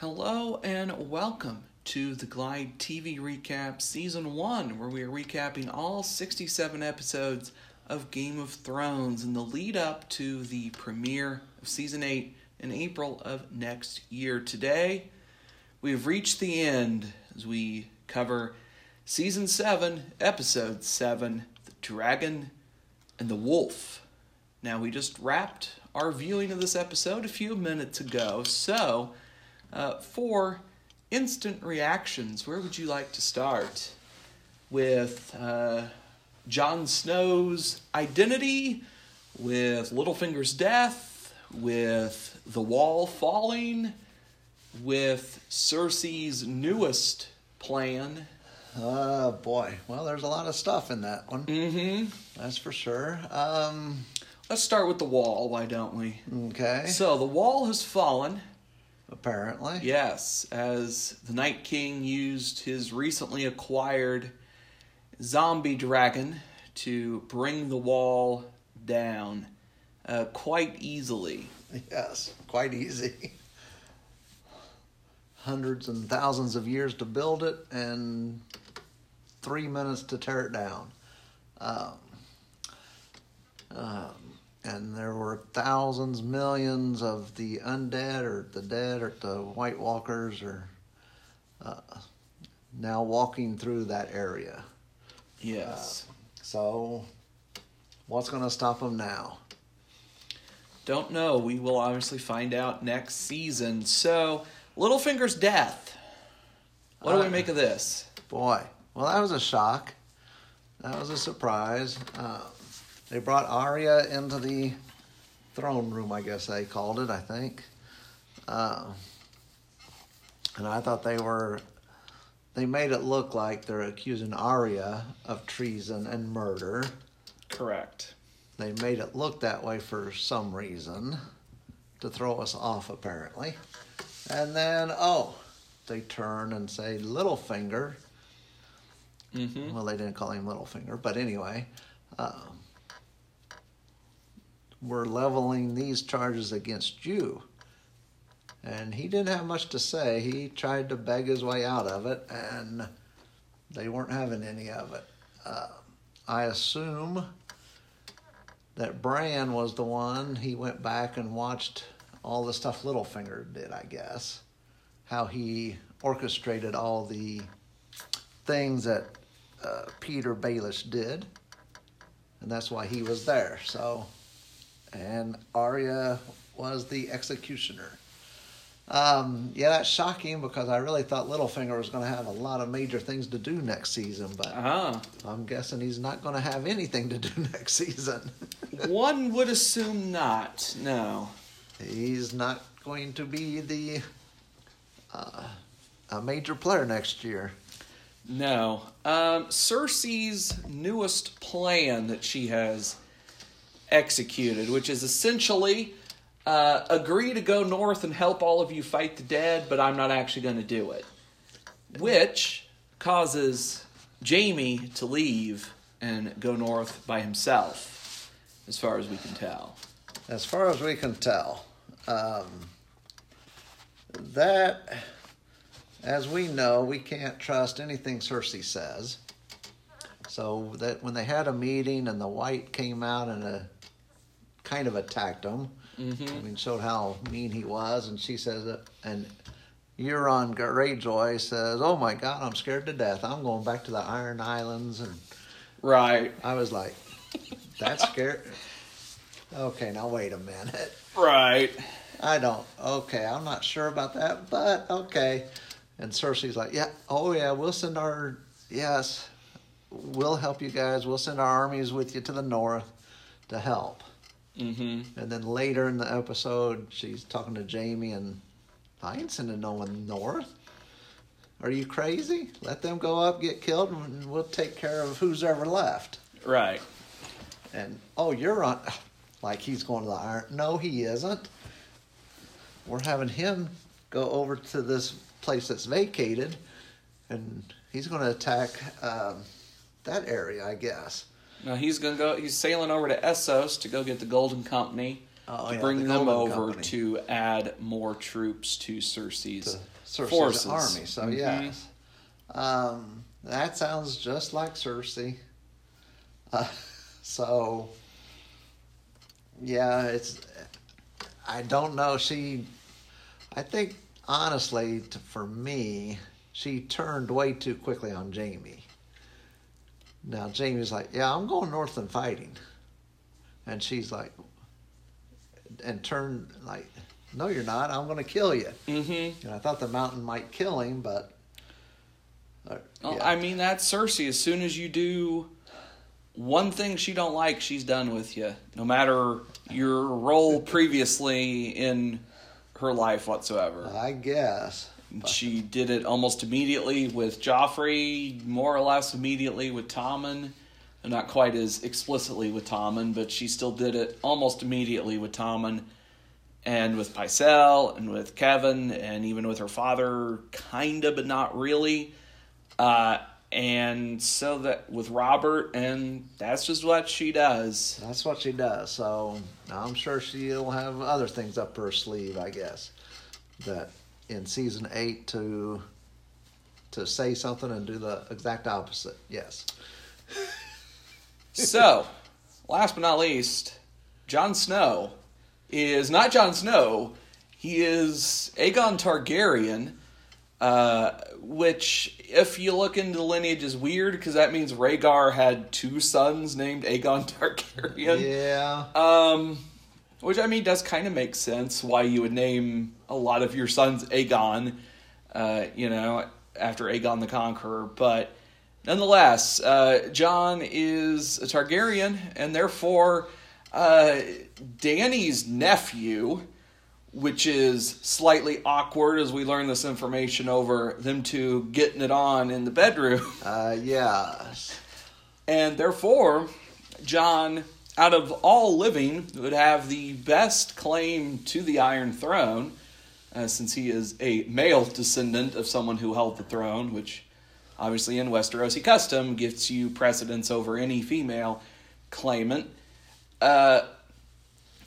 Hello and welcome to the Glide TV Recap Season 1, where we are recapping all 67 episodes of Game of Thrones in the lead up to the premiere of Season 8 in April of next year. Today, we've reached the end as we cover Season 7, Episode 7 The Dragon and the Wolf. Now, we just wrapped our viewing of this episode a few minutes ago, so uh, for instant reactions, where would you like to start? With uh, Jon Snow's identity, with Littlefinger's death, with the wall falling, with Cersei's newest plan. Oh boy. Well, there's a lot of stuff in that one. Mm-hmm. That's for sure. Um, Let's start with the wall, why don't we? okay. So the wall has fallen. Apparently. Yes, as the Night King used his recently acquired zombie dragon to bring the wall down uh, quite easily. Yes. Quite easy. Hundreds and thousands of years to build it, and three minutes to tear it down. Um, um, and there were thousands, millions of the undead or the dead or the White Walkers or uh, now walking through that area. Yes. So, what's going to stop them now? Don't know. We will obviously find out next season. So, Littlefinger's death. What do we Uh, make of this? Boy, well, that was a shock. That was a surprise. Um, they brought Arya into the throne room, I guess they called it, I think. Uh, and I thought they were, they made it look like they're accusing Arya of treason and murder. Correct. They made it look that way for some reason to throw us off, apparently. And then, oh, they turn and say Littlefinger. Mm-hmm. Well, they didn't call him Littlefinger, but anyway, um, we're leveling these charges against you. And he didn't have much to say. He tried to beg his way out of it, and they weren't having any of it. Uh, I assume that Bran was the one. He went back and watched all the stuff Littlefinger did, I guess. How he orchestrated all the things that uh, Petyr Baelish did, and that's why he was there. So, and Arya was the executioner. Um, yeah, that's shocking because I really thought Littlefinger was going to have a lot of major things to do next season, but Ah. I'm guessing he's not going to have anything to do next season. One would assume not. No. he's not going to be the uh, a major player next year. No. Um, Cersei's newest plan that she has executed, which is essentially uh, agree to go north and help all of you fight the dead, but I'm not actually going to do it. Which causes Jaime to leave and go north by himself, as far as we can tell. As far as we can tell, um, that, as we know, we can't trust anything Cersei says. So that when they had a meeting and the wight came out and uh, kind of attacked him, I mean, showed how mean he was, and she says, uh, and Euron Greyjoy says, "Oh my God, I'm scared to death. I'm going back to the Iron Islands," and Right. I was like, "That's scary." Okay, now wait a minute. Right. I don't. Okay, I'm not sure about that, but okay. And Cersei's like, yeah, oh yeah, we'll send our yes, we'll help you guys. We'll send our armies with you to the north to help. Mm-hmm. And then later in the episode, she's talking to Jaime, and I ain't sending no one north. Are you crazy? Let them go up, get killed, and we'll take care of who's ever left. Right. And oh, Euron, like he's going to the iron. No, he isn't. We're having him go over to this place that's vacated, and he's going to attack um, that area, I guess. Now he's gonna go. He's sailing over to Essos to go get the Golden Company, Oh, to yeah, bring the them over Company. to add more troops to Cersei's to Cersei's forces. army. So Mhm. yes, um, that sounds just like Cersei. Uh, so yeah, it's. I don't know. She, I think honestly, to, for me, she turned way too quickly on Jaime. Now Jaime's like, "Yeah, I'm going north and fighting," and she's like, and turned like, "No, you're not. I'm going to kill you." Mm-hmm. And I thought the mountain might kill him, but. uh, Well. I mean, that's Cersei. As soon as you do one thing she don't like, she's done with you. No matter your role previously in her life whatsoever. I guess. She did it almost immediately with Joffrey, more or less immediately with Tommen. Not quite as explicitly with Tommen, but she still did it almost immediately with Tommen and with Pycelle and with Kevan and even with her father, kinda, but not really. Uh, and so that with Robert, and that's just what she does. That's what she does. So I'm sure she'll have other things up her sleeve, I guess. That in season eight to to say something and do the exact opposite. Yes. So, last but not least, Jon Snow is not Jon Snow. He is Aegon Targaryen, uh, which, if you look into the lineage, is weird because that means Rhaegar had two sons named Aegon Targaryen. Yeah. Um, which I mean does kind of make sense why you would name a lot of your sons Aegon, uh, you know, after Aegon the Conqueror. But nonetheless, uh, Jon is a Targaryen, and therefore uh, Dany's nephew, which is slightly awkward as we learn this information over them two getting it on in the bedroom. Uh, yes. And therefore, Jon, out of all living, would have the best claim to the Iron Throne, uh, since he is a male descendant of someone who held the throne, which obviously in Westerosi custom gives you precedence over any female claimant. Uh,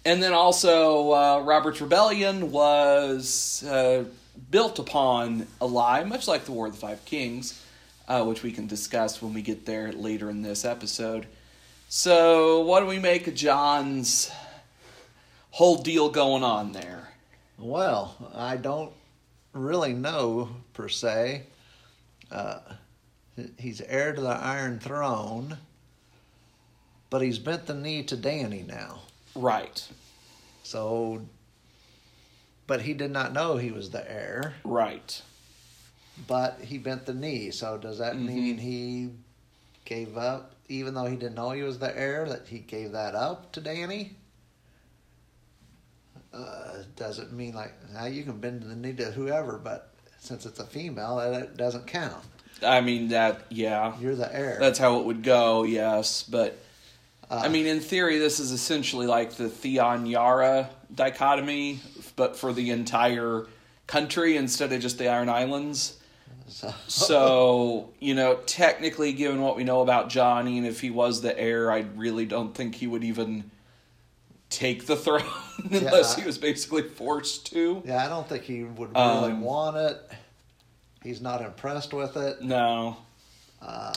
and then also, uh, Robert's Rebellion was uh, built upon a lie, much like the War of the Five Kings, uh, which we can discuss when we get there later in this episode. So, what do we make of Jon's whole deal going on there? Well, I don't really know per se. Uh, he's heir to the Iron Throne, but he's bent the knee to Dany now. Right, So, but he did not know he was the heir. right. But he bent the knee. So does that Mhm. mean he gave up, even though he didn't know he was the heir? That he gave that up to Dany? Uh, does it mean like now you can bend the knee to whoever, but since it's a female, that doesn't count. I mean, that, yeah. You're the heir. That's how it would go, yes. But, Uh, I mean, in theory, this is essentially like the Theon Yara dichotomy, but for the entire country instead of just the Iron Islands. So, So, you know, technically, given what we know about Johnny, and if he was the heir, I really don't think he would even take the throne unless Yeah. he was basically forced to. yeah, I don't think he would really Um, want it. He's not impressed with it. No. Uh,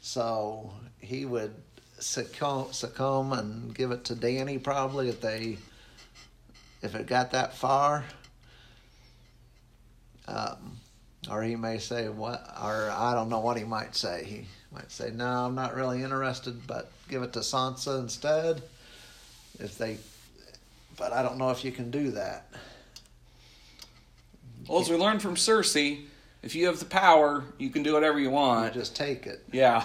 so he would succumb, succumb and give it to Dany probably if they if it got that far. Um, or he may say what, or I don't know what he might say. He might say, "No, I'm not really interested, but give it to Sansa instead." If they, but I don't know if you can do that. Well, as we learned from Cersei, if you have the power, you can do whatever you You want. just take it. Yeah.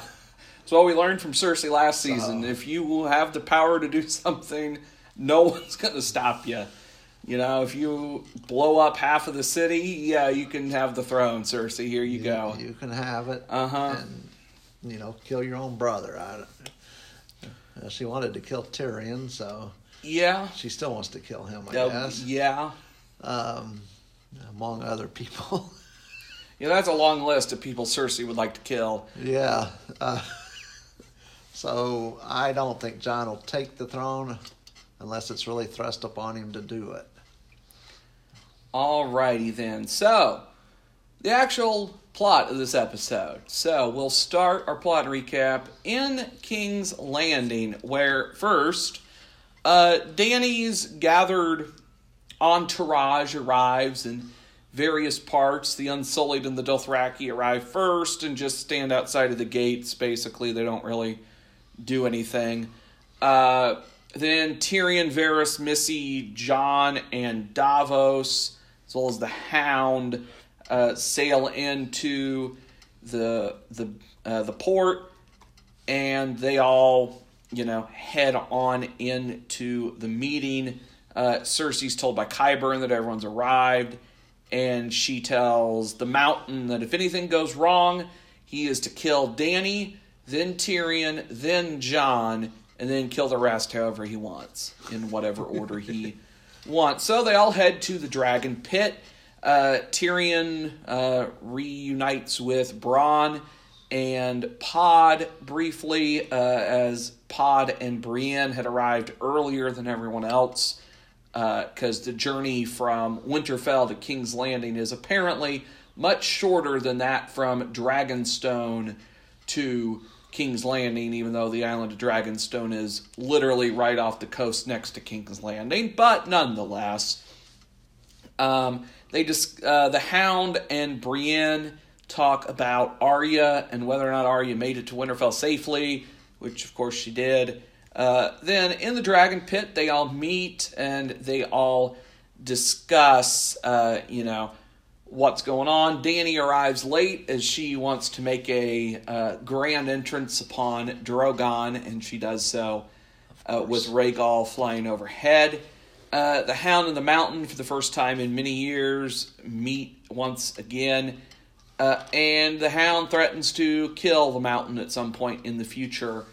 That's what we learned from Cersei last season. So- If you have the power to do something, no one's going to stop you. You know, if you blow up half of the city, yeah, you can have the throne, Cersei. Here you, go. You can have it. Uh-huh. And you know, kill your own brother. I, uh, she wanted to kill Tyrion, so yeah. she still wants to kill him. I Uh, guess. yeah. Um, among other people. Yeah, that's a long list of people Cersei would like to kill. yeah. Uh, so I don't think Jon will take the throne, unless it's really thrust upon him to do it. Alrighty then. So, the actual plot of this episode. So, we'll start our plot recap in King's Landing, where first, uh, Dany's gathered entourage arrives in various parts. The Unsullied and the Dothraki arrive first and just stand outside of the gates. Basically, they don't really do anything. Uh, then Tyrion, Varys, Missy, Jon, and Davos, as well as the Hound, uh, sail into the the uh, the port, and they all you know head on into the meeting. Uh, Cersei's told by Qyburn that everyone's arrived, and she tells the Mountain that if anything goes wrong, he is to kill Dany, then Tyrion, then Jon, and then kill the rest however he wants, in whatever order he wants. So they all head to the Dragon Pit. Uh, Tyrion uh, reunites with Bronn and Pod briefly, uh, as Pod and Brienne had arrived earlier than everyone else, because uh, the journey from Winterfell to King's Landing is apparently much shorter than that from Dragonstone to King's Landing, even though the island of Dragonstone is literally right off the coast next to King's Landing. But nonetheless, um, they just uh, the Hound and Brienne talk about Arya and whether or not Arya made it to Winterfell safely, which of course she did. Uh, then in the Dragon Pit, they all meet and they all discuss, uh, you know what's going on. Dany arrives late as she wants to make a uh, grand entrance upon Drogon, and she does so uh, with Rhaegal flying overhead. Uh, the Hound and the Mountain, for the first time in many years, meet once again, uh, and the Hound threatens to kill the Mountain at some point in the future.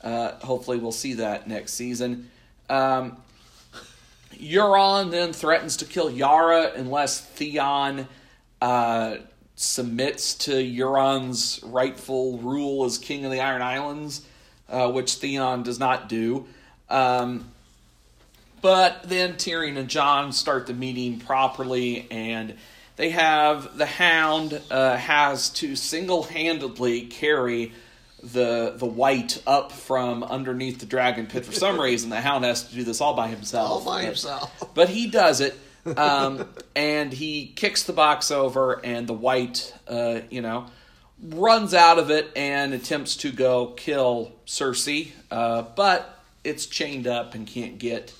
Uh, hopefully, we'll see that next season. Um, Euron then threatens to kill Yara unless Theon uh, submits to Euron's rightful rule as king of the Iron Islands, uh, which Theon does not do. Um, but then Tyrion and Jon start the meeting properly, and they have the Hound uh, has to single handedly carry the the wight up from underneath the dragon pit. For some reason, the Hound has to do this all by himself. All by himself. But he does it um, and he kicks the box over, and the wight, uh, you know, runs out of it and attempts to go kill Cersei, uh, but it's chained up and can't get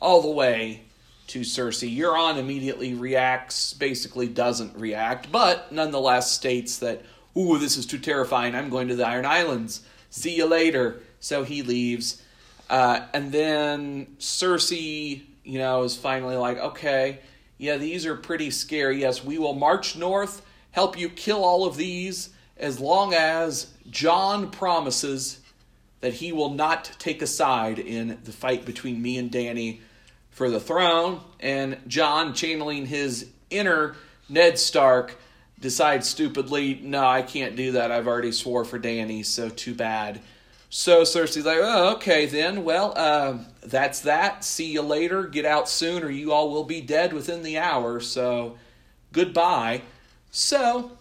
all the way to Cersei. Euron immediately reacts, basically doesn't react, but nonetheless states that, ooh, this is too terrifying. I'm going to the Iron Islands. See you later. So he leaves. Uh, and then Cersei you know, is finally like, okay, yeah, these are pretty scary. Yes, we will march north, help you kill all of these, as long as Jon promises that he will not take a side in the fight between me and Dany for the throne. And Jon, channeling his inner Ned Stark, decides stupidly, no, I can't do that. I've already swore for Dany, so too bad. So Cersei's like, oh, okay then. Well, uh, that's that. See you later. Get out soon, or you all will be dead within the hour. So goodbye. So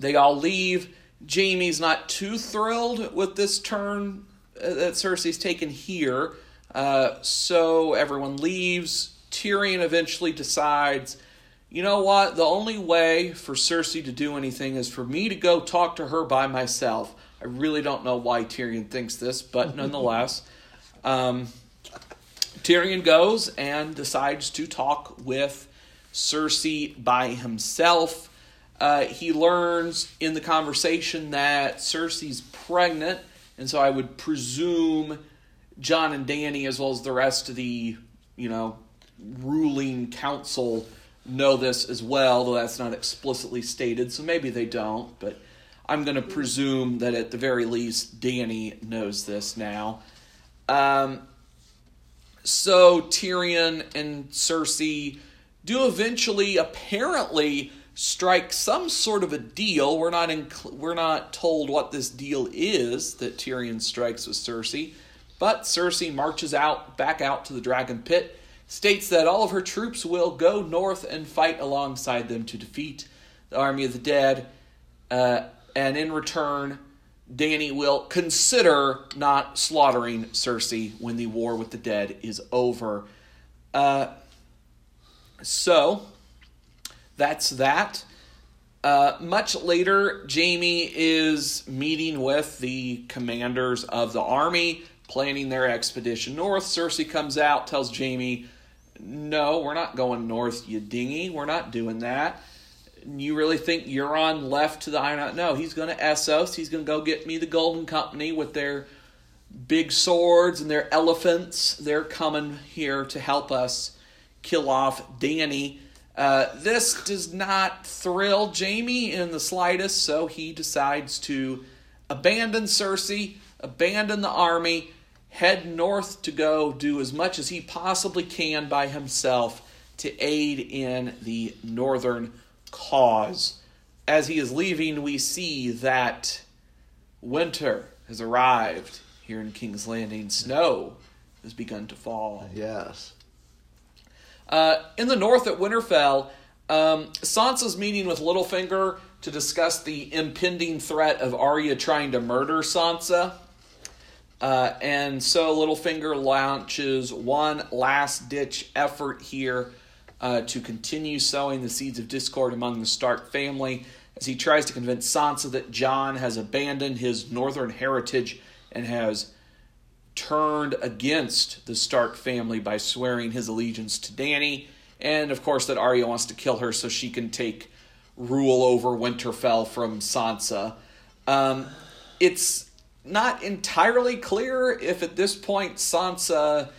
they all leave. Jaime's not too thrilled with this turn uh, that Cersei's taken here. Uh, so everyone leaves. Tyrion eventually decides, you know what? The only way for Cersei to do anything is for me to go talk to her by myself. I really don't know why Tyrion thinks this, but nonetheless, um, Tyrion goes and decides to talk with Cersei by himself. Uh, he learns in the conversation that Cersei's pregnant, and so I would presume Jon and Dany, as well as the rest of the, you know, ruling council, know this as well, though that's not explicitly stated, so maybe they don't, but I'm going to presume that at the very least Dany knows this now. Um, so Tyrion and Cersei do eventually, apparently, strike some sort of a deal. We're not in, we're not told what this deal is that Tyrion strikes with Cersei, But Cersei marches out back out to the dragon pit, states that all of her troops will go north and fight alongside them to defeat the army of the dead, uh, and in return, Dany will consider not slaughtering Cersei when the war with the dead is over. Uh, so, that's that. Uh, much later, Jaime is meeting with the commanders of the army, planning their expedition north. Cersei comes out, tells Jaime, No, we're not going north, you dingy. We're not doing that. You really think Euron left to the Iron No, he's going to Essos. He's going to go get me the Golden Company with their big swords and their elephants. They're coming here to help us kill off Dany. Uh, this does not thrill Jaime in the slightest, so he decides to abandon Cersei, abandon the army, head north to go do as much as he possibly can by himself to aid in the northern cause. As he is leaving, we see that winter has arrived here in King's Landing. Snow has begun to fall. Yes. Uh, in the north at Winterfell, um, Sansa's meeting with Littlefinger to discuss the impending threat of Arya trying to murder Sansa. Uh, and so Littlefinger launches one last ditch effort here uh, to continue sowing the seeds of discord among the Stark family as he tries to convince Sansa that Jon has abandoned his northern heritage and has turned against the Stark family by swearing his allegiance to Dany, and of course that Arya wants to kill her so she can take rule over Winterfell from Sansa. Um, it's not entirely clear if at this point Sansa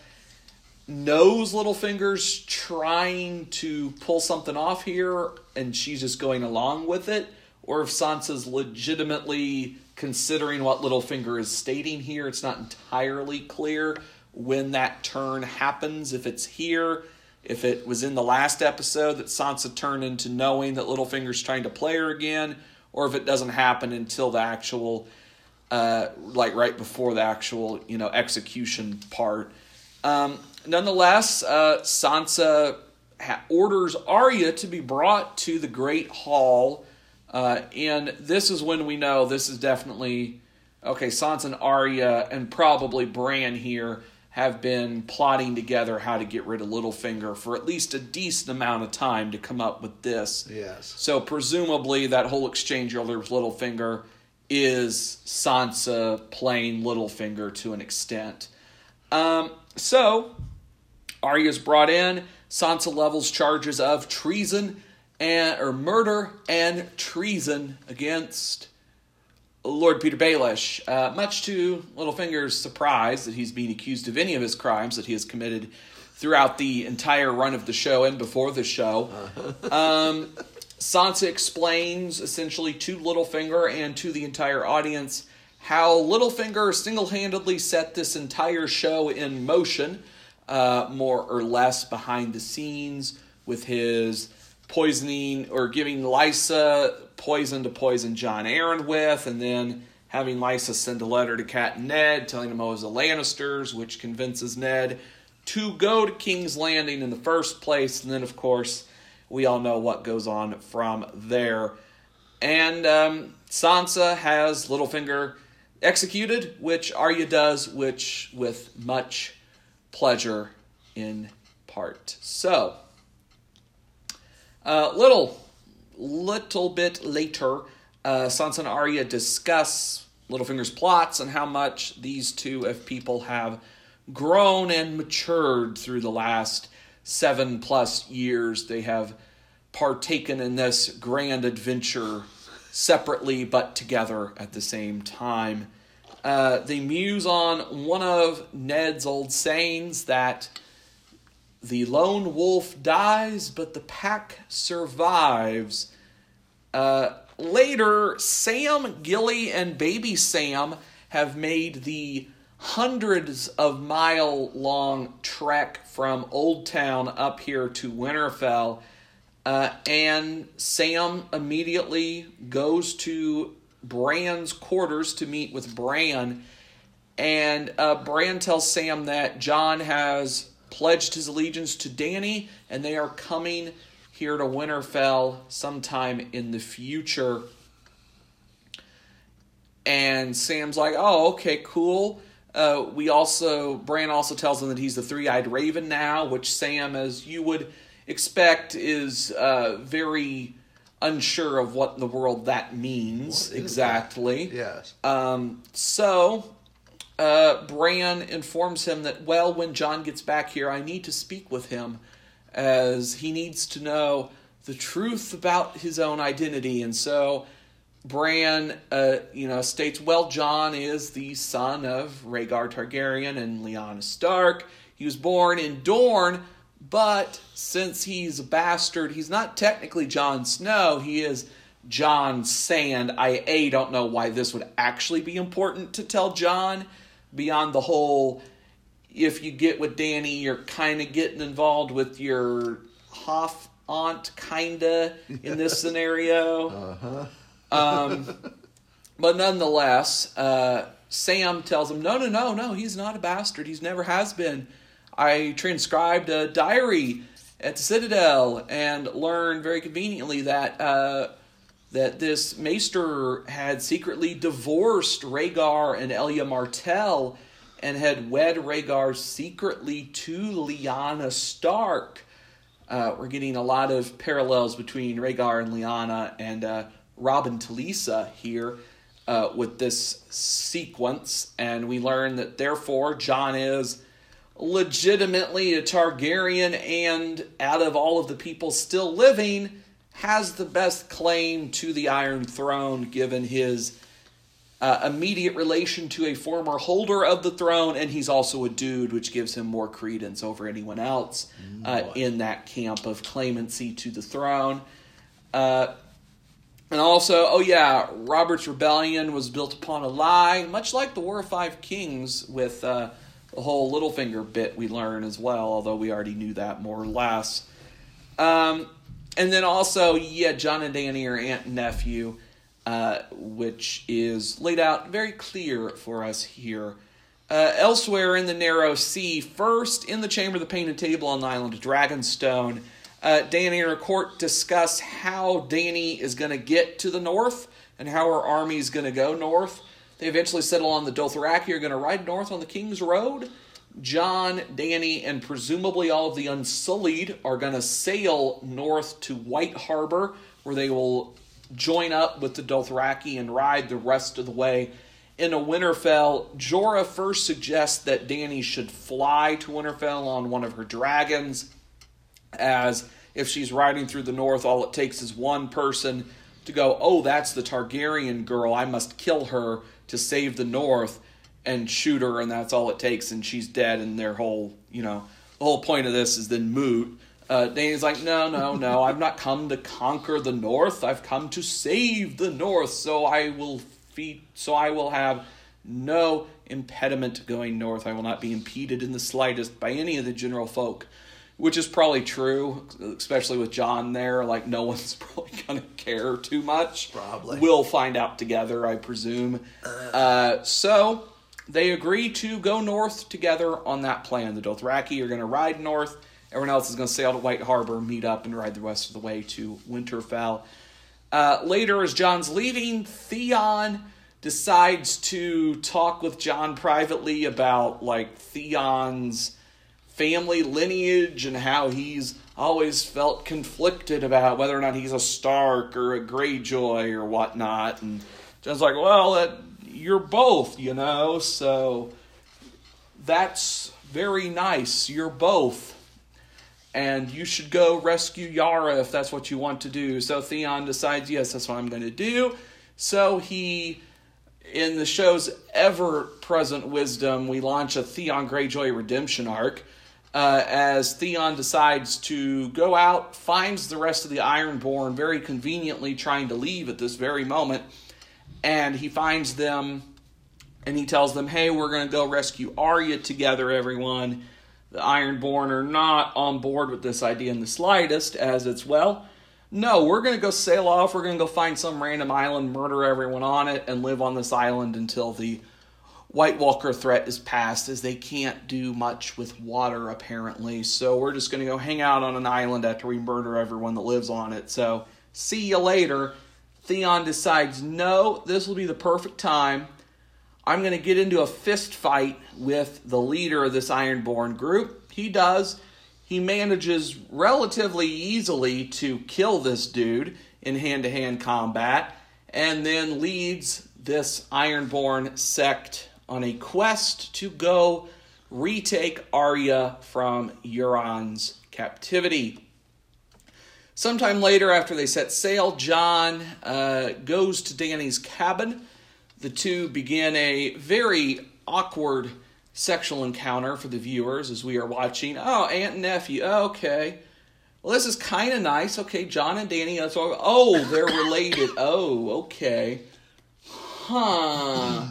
knows Littlefinger's trying to pull something off here and she's just going along with it, or if Sansa's legitimately considering what Littlefinger is stating here. It's not entirely clear when that turn happens, if it's here, if it was in the last episode that Sansa turned into knowing that Littlefinger's trying to play her again, or if it doesn't happen until the actual, uh, like right before the actual, you know, execution part. Um, nonetheless, uh, Sansa ha- orders Arya to be brought to the Great Hall uh, and this is when we know this is definitely okay. Sansa and Arya and probably Bran here have been plotting together how to get rid of Littlefinger for at least a decent amount of time to come up with this. Yes. So presumably that whole exchange earlier with Littlefinger is Sansa playing Littlefinger to an extent. Um, so Arya's brought in. Sansa levels charges of treason and or murder and treason against Lord Petyr Baelish. Uh, much to Littlefinger's surprise that he's being accused of any of his crimes that he has committed throughout the entire run of the show and before the show. Um, Sansa explains essentially to Littlefinger and to the entire audience how Littlefinger single handedly set this entire show in motion, uh, more or less behind the scenes, with his poisoning or giving Lysa poison to poison Jon Arryn with, and then having Lysa send a letter to Cat and Ned telling them it was the Lannisters, which convinces Ned to go to King's Landing in the first place. And then, of course, we all know what goes on from there. And um, Sansa has Littlefinger executed, which Arya does, which with much pleasure in part. So, uh, little, little bit later, uh, Sansa and Arya discuss Littlefinger's plots and how much these two of people have grown and matured through the last seven plus years. They have partaken in this grand adventure separately but together at the same time. Uh, they muse on one of Ned's old sayings that the lone wolf dies, but the pack survives. Uh, later, Sam, Gilly, and baby Sam have made the hundreds of mile long trek from Old Town up here to Winterfell. Uh, and Sam immediately goes to Bran's quarters to meet with Bran And uh, Bran tells Sam that Jon has pledged his allegiance to Dany and they are coming here to Winterfell sometime in the future. And Sam's like, "Oh, okay, cool." Uh, we also Bran also tells him that he's the three-eyed raven now, which Sam, as you would expect, is uh, very unsure of what in the world that means exactly. That? Yes. Um, so uh, Bran informs him that, well, when Jon gets back here, I need to speak with him as he needs to know the truth about his own identity. And so Bran, uh, you know, states, well, Jon is the son of Rhaegar Targaryen and Lyanna Stark. He was born in Dorne, but since he's a bastard, he's not technically Jon Snow. He is Jon Sand. I a don't know why this would actually be important to tell Jon beyond the whole. If you get with Dany, you're kind of getting involved with your Hoff aunt, kinda in this scenario. Uh-huh. um, but nonetheless, uh, Sam tells him, "No, no, no, no. He's not a bastard. He's never has been." I transcribed a diary at the Citadel and learned very conveniently that uh, that this Maester had secretly divorced Rhaegar and Elia Martell and had wed Rhaegar secretly to Lyanna Stark. Uh, we're getting a lot of parallels between Rhaegar and Lyanna and uh, Robin Talisa here uh, with this sequence, and we learn that therefore Jon is legitimately a Targaryen and out of all of the people still living has the best claim to the Iron Throne given his uh, immediate relation to a former holder of the throne, and he's also a dude, which gives him more credence over anyone else uh, in that camp of claimancy to the throne. Uh, and also, oh yeah, Robert's rebellion was built upon a lie, much like the War of Five Kings with uh, the whole Littlefinger bit we learn as well, although we already knew that more or less. Um, and then also, yeah, Jon and Dany are aunt and nephew, uh, which is laid out very clear for us here. Uh, elsewhere in the Narrow Sea, first in the Chamber of the Painted Table on the island of Dragonstone, uh, Dany and her court discuss how Dany is going to get to the north and how her army is going to go north. They eventually settle on the Dothraki are going to ride north on the King's Road. Jon, Dany, and presumably all of the Unsullied are going to sail north to White Harbor, where they will join up with the Dothraki and ride the rest of the way into Winterfell. Jorah first suggests that Dany should fly to Winterfell on one of her dragons, as if she's riding through the north, all it takes is one person to go, oh, that's the Targaryen girl, I must kill her to save the north and shoot her, and that's all it takes, and she's dead, and their whole, you know, the whole point of this is then moot. Uh, Dany's like, no, no, no, I've not come to conquer the North. I've come to save the North. So I will feed. So I will have no impediment going north. I will not be impeded in the slightest by any of the general folk, which is probably true, especially with Jon there. Like no one's probably gonna care too much. Probably. we'll find out together, I presume. Uh, so they agree to go north together on that plan. The Dothraki are going to ride north. Everyone else is going to sail to White Harbor, meet up, and ride the rest of the way to Winterfell. Uh, later, as Jon's leaving, Theon decides to talk with Jon privately about like Theon's family lineage and how he's always felt conflicted about whether or not he's a Stark or a Greyjoy or whatnot. And Jon's like, well, that, you're both, you know, so that's very nice. You're both. And you should go rescue Yara if that's what you want to do. So Theon decides, yes, that's what I'm going to do. So he, in the show's ever present wisdom, we launch a Theon Greyjoy redemption arc. Uh, as Theon decides to go out, finds the rest of the Ironborn very conveniently trying to leave at this very moment, and he finds them and he tells them, Hey, we're going to go rescue Arya together, everyone. The Ironborn are not on board with this idea in the slightest, as it's, well, no, we're going to go sail off. We're going to go find some random island, murder everyone on it, and live on this island until the White Walker threat is passed as they can't do much with water apparently. So we're just going to go hang out on an island after we murder everyone that lives on it. So see you later. Theon decides, no, this will be the perfect time. I'm going to get into a fist fight with the leader of this Ironborn group. He does. He manages relatively easily to kill this dude in hand to hand combat and then leads this Ironborn sect on a quest to go retake Arya from Euron's captivity. Sometime later, after they set sail, Jon uh, goes to Dany's cabin. The two begin a very awkward sexual encounter for the viewers as we are watching. Oh, aunt and nephew. Okay. Well, this is kind of nice. Okay, Jon and Dany. Oh, they're related. oh, okay. Huh.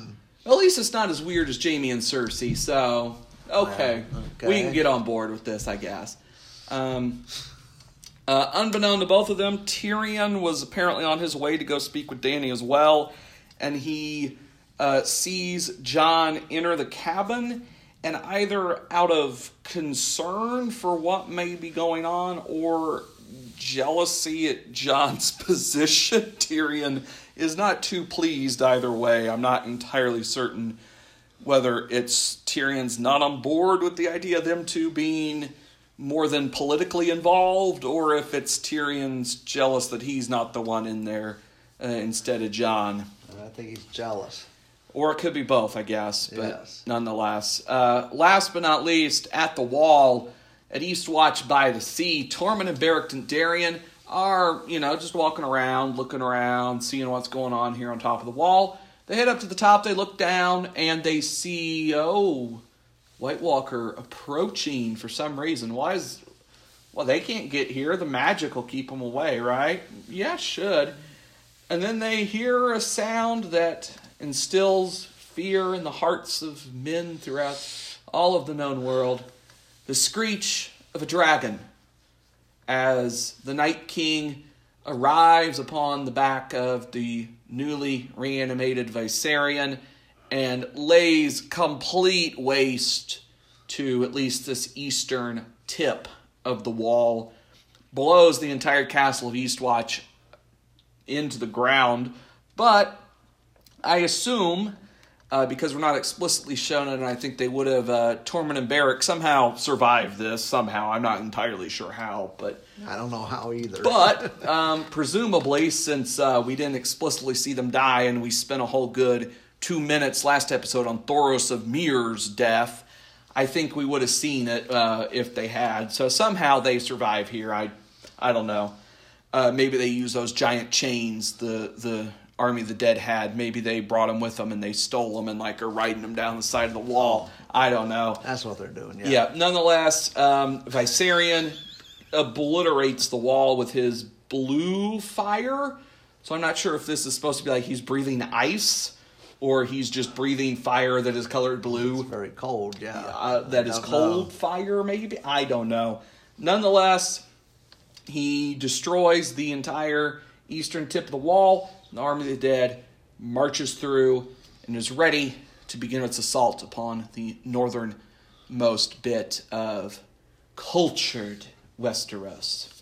At least it's not as weird as Jaime and Cersei, so okay, okay. we can get on board with this, I guess. Um, uh, unbeknown to both of them, Tyrion was apparently on his way to go speak with Dany as well, and he uh, sees Jon enter the cabin, and either out of concern for what may be going on or jealousy at Jon's position, Tyrion is not too pleased either way. I'm not entirely certain whether it's Tyrion's not on board with the idea of them two being more than politically involved, or if it's Tyrion's jealous that he's not the one in there uh, instead of Jon. I think he's jealous. Or it could be both, I guess. But Yes. nonetheless, uh, last but not least, at the wall at Eastwatch by the Sea, Tormund and Beric Dondarrion are, you know, just walking around, looking around, seeing what's going on here on top of the wall. They head up to the top, they look down, and they see, oh, White Walker approaching for some reason. Why is. Well, they can't get here. The magic will keep them away, right? Yeah, should. And then they hear a sound that instills fear in the hearts of men throughout all of the known world the screech of a dragon as the Night King arrives upon the back of the newly reanimated Viserion and lays complete waste to at least this eastern tip of the wall, blows the entire castle of Eastwatch into the ground. But I assume, uh, because we're not explicitly shown it, and I think they would have, uh, Tormund and Beric somehow survived this. Somehow, I'm not entirely sure how, but I don't know how either. but um, presumably, since uh, we didn't explicitly see them die, and we spent a whole good two minutes last episode on Thoros of Myr's death, I think we would have seen it uh, if they had. So somehow they survive here. I, I don't know. Uh, maybe they use those giant chains the the army of the dead had. Maybe they brought them with them and they stole them and like are riding them down the side of the wall. I don't know. That's what they're doing. Yeah. Yeah, nonetheless, um, Viserion obliterates the wall with his blue fire. So I'm not sure if this is supposed to be like he's breathing ice or he's just breathing fire that is colored blue. Very cold. Yeah. Uh, that is cold know. fire, maybe? I don't know. Nonetheless, he destroys the entire eastern tip of the wall. The army of the dead marches through and is ready to begin its assault upon the northernmost bit of cultured Westeros.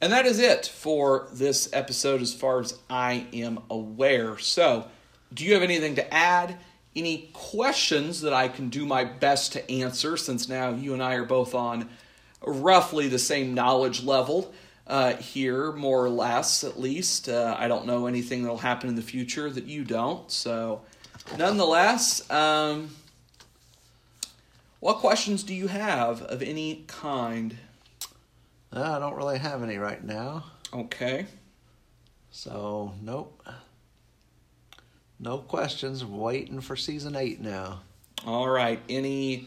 And that is it for this episode as far as I am aware. So, do you have anything to add? Any questions that I can do my best to answer since now you and I are both on roughly the same knowledge level uh, here, more or less at least. Uh, I don't know anything that'll happen in the future that you don't. So, nonetheless, um, what questions do you have of any kind? No, I don't really have any right now. Okay. So nope. No questions. Waiting for season eight now. All right. Any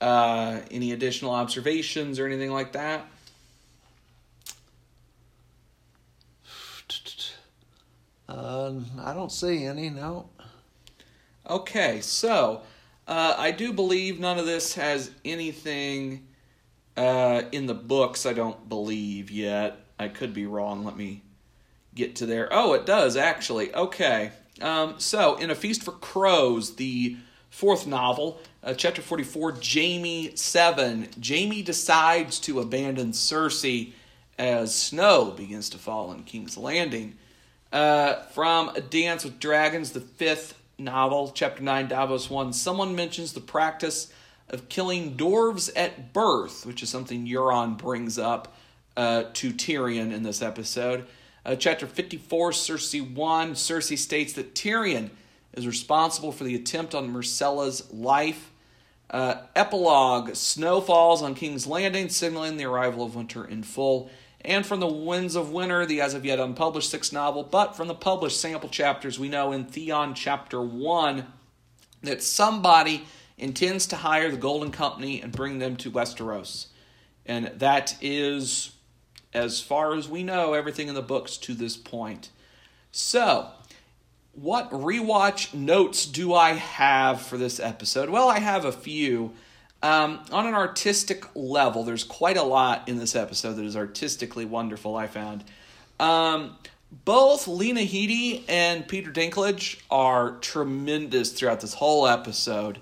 uh, any additional observations or anything like that? Uh, I don't see any. No. Okay, so uh, I do believe none of this has anything uh, in the books. I don't believe yet. I could be wrong. Let me get to there. Oh, it does actually. Okay. Um, so, in A Feast for Crows, the fourth novel, uh, chapter 44, Jaime 7, Jaime decides to abandon Cersei as snow begins to fall in King's Landing. Uh, from A Dance with Dragons, the fifth novel, chapter 9, Davos 1, someone mentions the practice of killing dwarves at birth, which is something Euron brings up uh, to Tyrion in this episode. Uh, chapter 54, Cersei 1, Cersei states that Tyrion is responsible for the attempt on Myrcella's life. Uh, epilogue Snow falls on King's Landing, signaling the arrival of winter in full. And from the Winds of Winter, the as of yet unpublished sixth novel, but from the published sample chapters, we know in Theon chapter 1 that somebody intends to hire the Golden Company and bring them to Westeros. And that is, as far as we know, everything in the books to this point. So, what rewatch notes do I have for this episode? Well, I have a few. Um, on an artistic level, there's quite a lot in this episode that is artistically wonderful, I found. Um, both Lena Headey and Peter Dinklage are tremendous throughout this whole episode.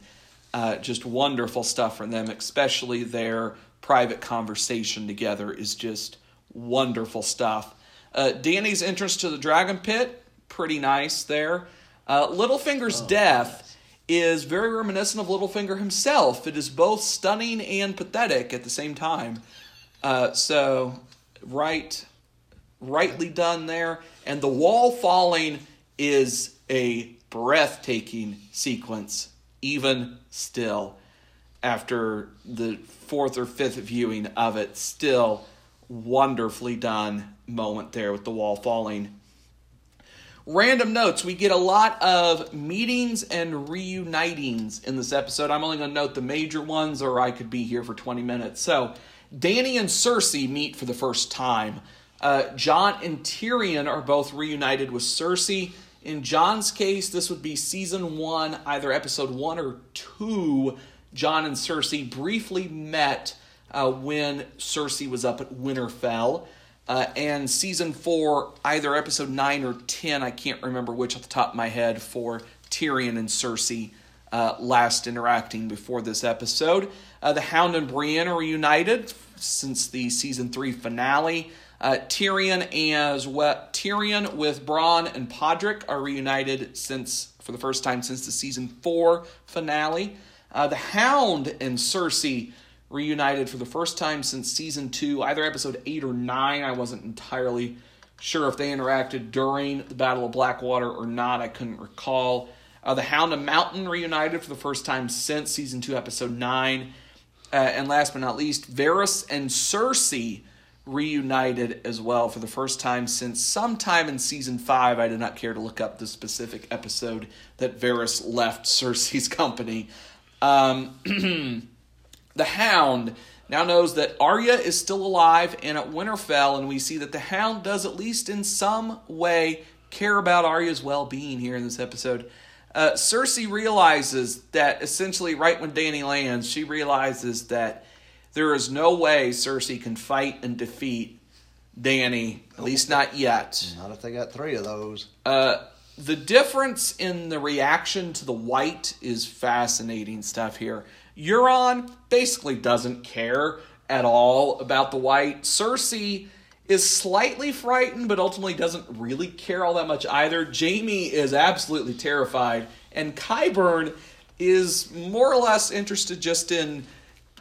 Uh, just wonderful stuff from them, especially their private conversation together is just wonderful stuff. Uh, Dany's entrance to the dragon pit, pretty nice there. Uh, Littlefinger's oh, death is very reminiscent of Littlefinger himself. It is both stunning and pathetic at the same time. Uh, so, right, rightly done there. And the wall falling is a breathtaking sequence even still, after the fourth or fifth viewing of it, still wonderfully done moment there with the wall falling. Random notes. We get a lot of meetings and reunitings in this episode. I'm only going to note the major ones, or I could be here for 20 minutes. So, Dany and Cersei meet for the first time. Uh, Jon and Tyrion are both reunited with Cersei. In Jon's case, this would be season one, either episode one or two. Jon and Cersei briefly met uh, when Cersei was up at Winterfell. Uh, and season four, either episode nine or ten, I can't remember which off the top of my head, for Tyrion and Cersei uh, last interacting before this episode. Uh, the Hound and Brienne are reunited since the season three finale. Uh, Tyrion as well, Tyrion with Bronn and Podrick are reunited since for the first time since the season four finale. Uh, the Hound and Cersei reunited for the first time since season two, either episode eight or nine. I wasn't entirely sure if they interacted during the Battle of Blackwater or not. I couldn't recall. Uh, the Hound and Mountain reunited for the first time since season two, episode nine. Uh, and last but not least, Varys and Cersei reunited as well for the first time since sometime in season five. I did not care to look up the specific episode that Varys left Cersei's company. Um, the Hound now knows that Arya is still alive and at Winterfell, and we see that the Hound does, at least in some way, care about Arya's well being here in this episode. Uh, Cersei realizes that essentially, right when Dany lands, she realizes that there is no way Cersei can fight and defeat Dany, at least not yet. Not if they got three of those. Uh, the difference in the reaction to the wight is fascinating stuff here. Euron basically doesn't care at all about the wight. Cersei is slightly frightened, but ultimately doesn't really care all that much either. Jaime is absolutely terrified, and Qyburn is more or less interested just in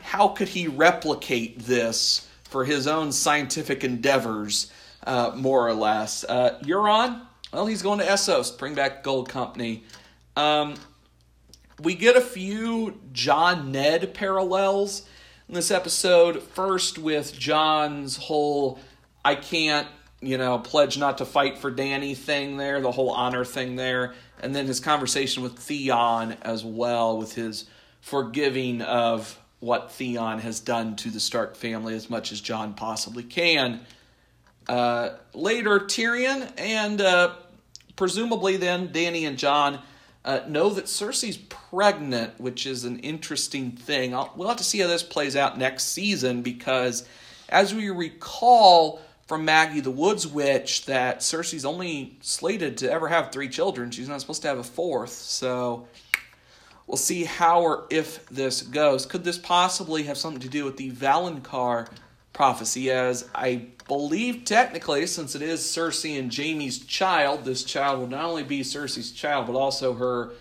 how could he replicate this for his own scientific endeavors, uh, more or less. Uh, Euron, well, he's going to Essos, bring back Gold Company. Um, we get a few Jon Ned parallels in this episode. First, with Jon's whole I can't, you know, pledge not to fight for Dany thing there, the whole honor thing there. And then his conversation with Theon as well, with his forgiving of what Theon has done to the Stark family as much as Jon possibly can. Uh, later, Tyrion and uh, presumably then Dany and Jon uh, know that Cersei's pregnant, which is an interesting thing. I'll, we'll have to see how this plays out next season because, as we recall from Maggy the Woods Witch that Cersei's only slated to ever have three children. She's not supposed to have a fourth. So we'll see how or if this goes. Could this possibly have something to do with the Valonqar prophecy? As I believe, technically, since it is Cersei and Jaime's child, this child will not only be Cersei's child, but also her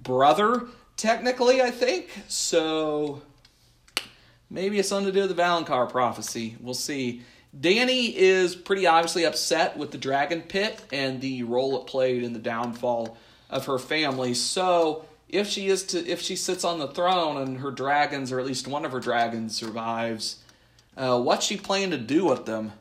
brother, technically, I think. So maybe it's something to do with the Valonqar prophecy. We'll see. Dany is pretty obviously upset with the dragon pit and the role it played in the downfall of her family. So if she is to if she sits on the throne and her dragons or at least one of her dragons survives, uh, what's she planning to do with them?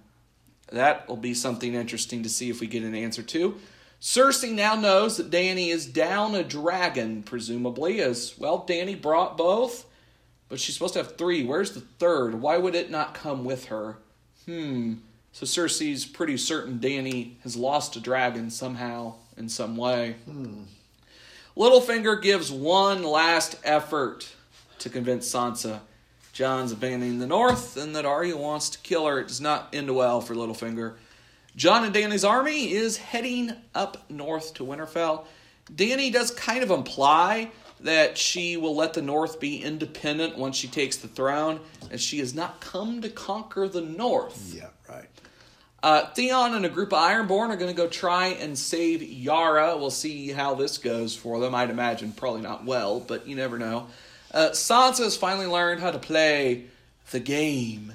That will be something interesting to see if we get an answer to. Cersei now knows that Dany is down a dragon, presumably, as well. Dany brought both, but she's supposed to have three. Where's the third? Why would it not come with her? Hmm. So Cersei's pretty certain Dany has lost a dragon somehow, in some way. Hmm. Littlefinger gives one last effort to convince Sansa Jon's abandoning the North and that Arya wants to kill her. It does not end well for Littlefinger. Jon and Dany's army is heading up north to Winterfell. Dany does kind of imply that she will let the North be independent once she takes the throne, and she has not come to conquer the North. Yeah, right. Uh, Theon and a group of Ironborn are going to go try and save Yara. We'll see how this goes for them. I'd imagine probably not well, but you never know. Uh, Sansa has finally learned how to play the game.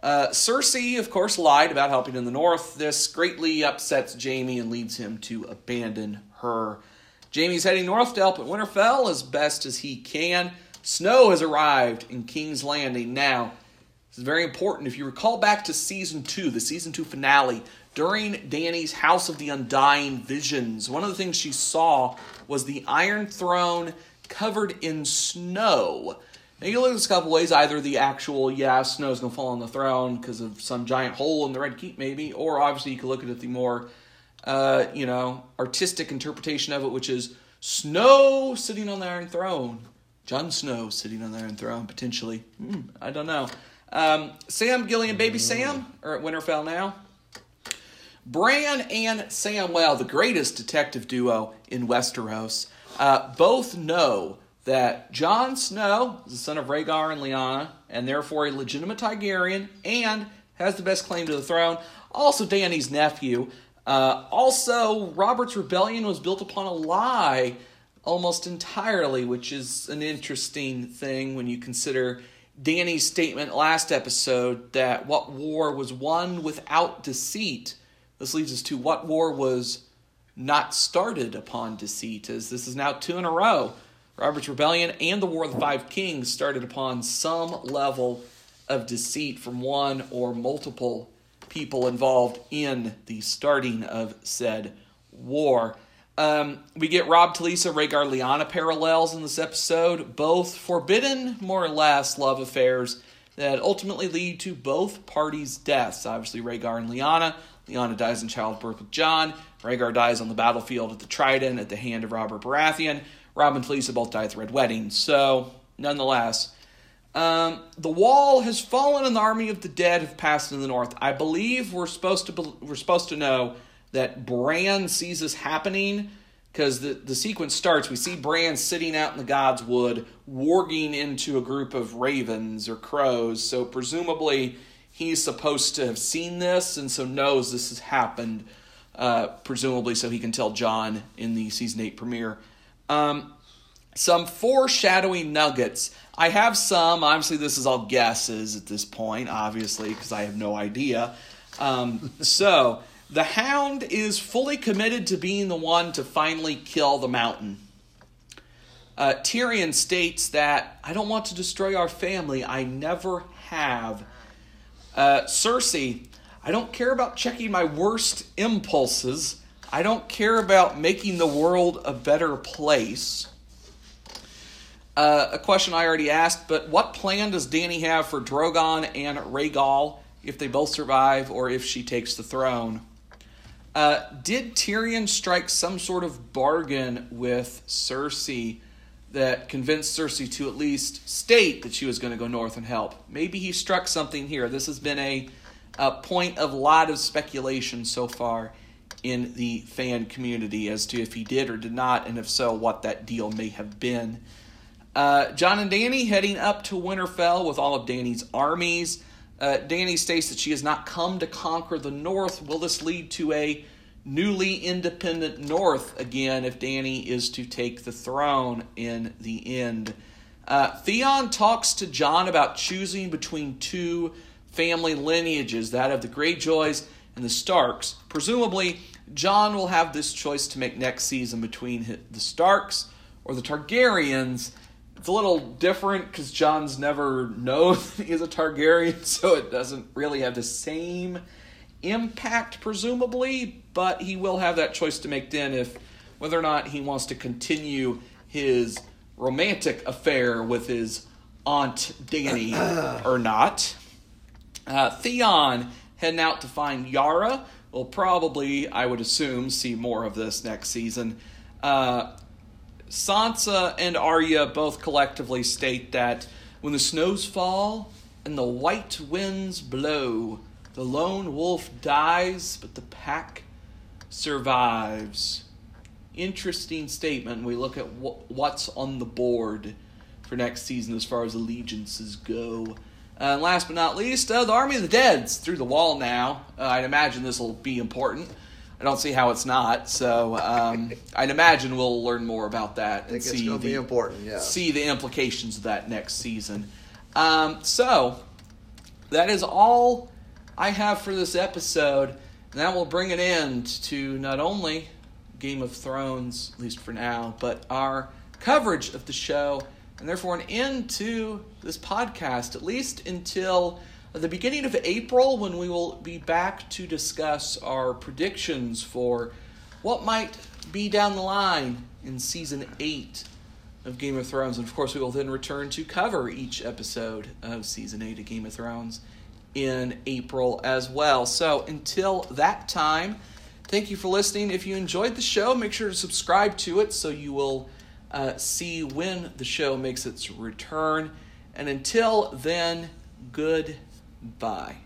Uh, Cersei, of course, lied about helping in the north. This greatly upsets Jaime and leads him to abandon her. Jaime's heading north to help at Winterfell as best as he can. Snow has arrived in King's Landing. Now, this is very important. If you recall back to season two, the season two finale, during Dany's House of the Undying visions, one of the things she saw was the Iron Throne covered in snow. Now you look at this a couple ways. Either the actual, yeah, snow's gonna fall on the throne because of some giant hole in the Red Keep, maybe, or obviously you could look at it the more uh, you know, artistic interpretation of it, which is Snow sitting on the Iron Throne. Jon Snow sitting on the Iron Throne, potentially. Mm, I don't know. Um, Sam Gilly and, baby Sam, are at Winterfell now. Bran and Samwell, the greatest detective duo in Westeros, uh, both know that Jon Snow is the son of Rhaegar and Lyanna, and therefore a legitimate Targaryen, and has the best claim to the throne. Also, Dany's nephew, uh, also, Robert's rebellion was built upon a lie almost entirely, which is an interesting thing when you consider Dany's statement last episode that what war was won without deceit. This leads us to what war was not started upon deceit, as this is now two in a row. Robert's Rebellion and the War of the Five Kings started upon some level of deceit from one or multiple people involved in the starting of said war. Um, we get Robb Talisa, Rhaegar Lyanna parallels in this episode, both forbidden, more or less, love affairs that ultimately lead to both parties' deaths. Obviously, Rhaegar and Lyanna. Lyanna dies in childbirth with Jon. Rhaegar dies on the battlefield at the Trident at the hand of Robert Baratheon. Robb and Talisa both die at the Red Wedding. So, nonetheless, um, the wall has fallen, and the army of the dead have passed in the north. I believe we're supposed to be, we're supposed to know that Bran sees this happening because the, the sequence starts. We see Bran sitting out in the God's Wood, warging into a group of ravens or crows. So presumably he's supposed to have seen this, and so knows this has happened. Uh, presumably, so he can tell Jon in the season eight premiere. Um, some foreshadowing nuggets. I have some. Obviously, this is all guesses at this point, obviously, because I have no idea. Um, so, the Hound is fully committed to being the one to finally kill the mountain. Uh, Tyrion states that, I don't want to destroy our family. I never have. Uh, Cersei, I don't care about checking my worst impulses. I don't care about making the world a better place. Uh, a question I already asked, but what plan does Dany have for Drogon and Rhaegal if they both survive or if she takes the throne? Uh, did Tyrion strike some sort of bargain with Cersei that convinced Cersei to at least state that she was going to go north and help? Maybe he struck something here. This has been a a point of a lot of speculation so far in the fan community as to if he did or did not, and if so, what that deal may have been. Uh, Jon and Dany heading up to Winterfell with all of Dany's armies. Uh, Dany states that she has not come to conquer the North. Will this lead to a newly independent North again if Dany is to take the throne in the end? Uh, Theon talks to Jon about choosing between two family lineages, that of the Greyjoys and the Starks. Presumably, Jon will have this choice to make next season between the Starks or the Targaryens. It's a little different because Jon's never known he's a Targaryen, so it doesn't really have the same impact, presumably, but he will have that choice to make then if whether or not he wants to continue his romantic affair with his aunt Dany or not. Uh, Theon heading out to find Yara. We'll probably, I would assume, see more of this next season. Uh, Sansa and Arya both collectively state that when the snows fall and the white winds blow, the lone wolf dies, but the pack survives. Interesting statement. We look at what's on the board for next season as far as allegiances go. Uh, and last but not least, uh, the Army of the Dead's through the wall now. Uh, I'd imagine this will be important. I don't see how it's not. So um, I'd imagine we'll learn more about that and see the, be important. Yeah. See the implications of that next season. Um, so that is all I have for this episode. And that will bring an end to not only Game of Thrones, at least for now, but our coverage of the show and therefore an end to this podcast, at least until the beginning of April when we will be back to discuss our predictions for what might be down the line in season 8 of Game of Thrones. And of course, we will then return to cover each episode of season 8 of Game of Thrones in April as well. So until that time, thank you for listening. If you enjoyed the show, make sure to subscribe to it so you will uh, see when the show makes its return. And until then, goodbye.